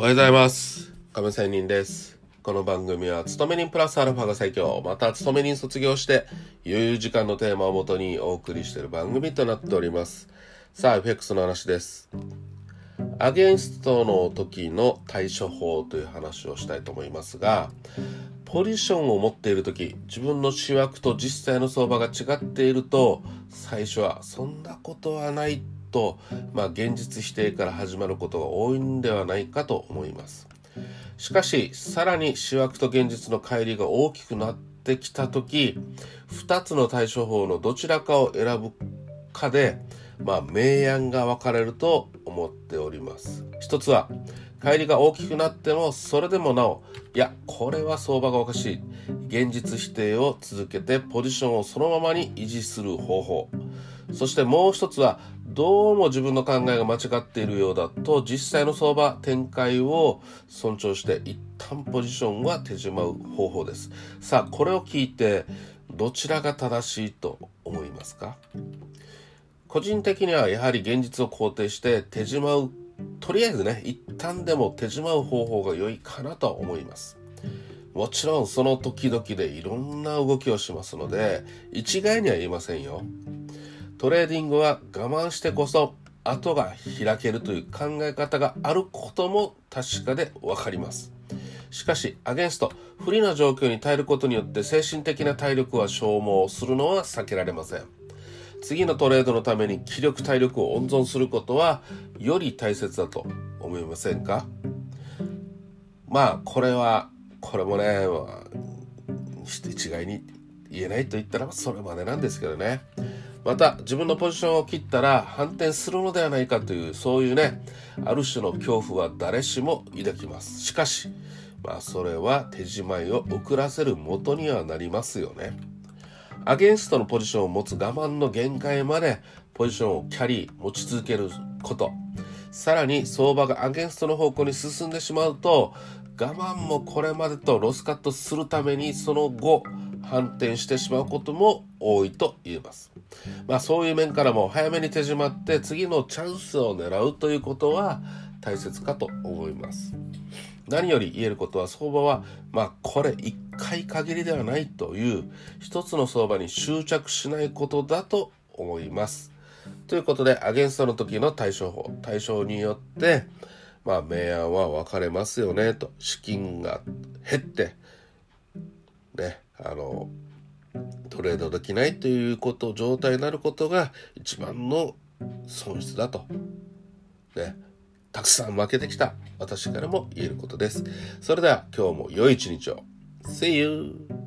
おはようございます。亀仙人です。この番組は、勤め人プラスアルファが最強、また勤め人卒業して、余裕時間のテーマをもとにお送りしている番組となっております。さあ、FX の話です。アゲンストの時の対処法という話をしたいと思いますが、ポジションを持っている時、自分の主役と実際の相場が違っていると、最初はそんなことはないと、まあ、現実否定から始まることが多いんではないかと思います。しかし、さらに主役と現実の乖離が大きくなってきた時、2つの対処法のどちらかを選ぶかで、まあ、明暗が分かれると思っております。一つは、乖離が大きくなっても、それでもなお、いや、これは相場がおかしい。現実否定を続けて、ポジションをそのままに維持する方法。そしてもう一つは、どうも自分の考えが間違っているようだと、実際の相場展開を尊重して、一旦ポジションは手じまう方法です。さあ、これを聞いて、どちらが正しいと思いますか？個人的にはやはり現実を肯定して手じまうとりあえずね一旦でも手じまう方法が良いかなと思います。もちろんその時々でいろんな動きをしますので一概には言いませんよ。トレーディングは我慢してこそ後が開けるという考え方があることも確かで分かります。しかしアゲンスト不利な状況に耐えることによって精神的な体力は消耗するのは避けられません。次のトレードのために気力体力を温存することはより大切だと思いませんか？まあこれはこれもね、一概に言えないと言ったらそれまでなんですけどね。また自分のポジションを切ったら反転するのではないかというそういうねある種の恐怖は誰しも抱きます。しかしまあそれは手じまいを遅らせる元にはなりますよね。アゲンストのポジションを持つ我慢の限界までポジションをキャリー持ち続けることさらに相場がアゲンストの方向に進んでしまうと我慢もこれまでとロスカットするためにその後反転してしまうことも多いと言えます。まあそういう面からも早めに手締まって次のチャンスを狙うということは大切かと思います。何より言えることは相場はまあこれ一回限りではないという一つの相場に執着しないことだと思います。ということでアゲンストの時の対処法対象によってまあ明暗は分かれますよねと資金が減ってねあのトレードできないということ状態になることが一番の損失だとねたくさん負けてきた私からも言えることです。それでは今日も良い一日を。See you!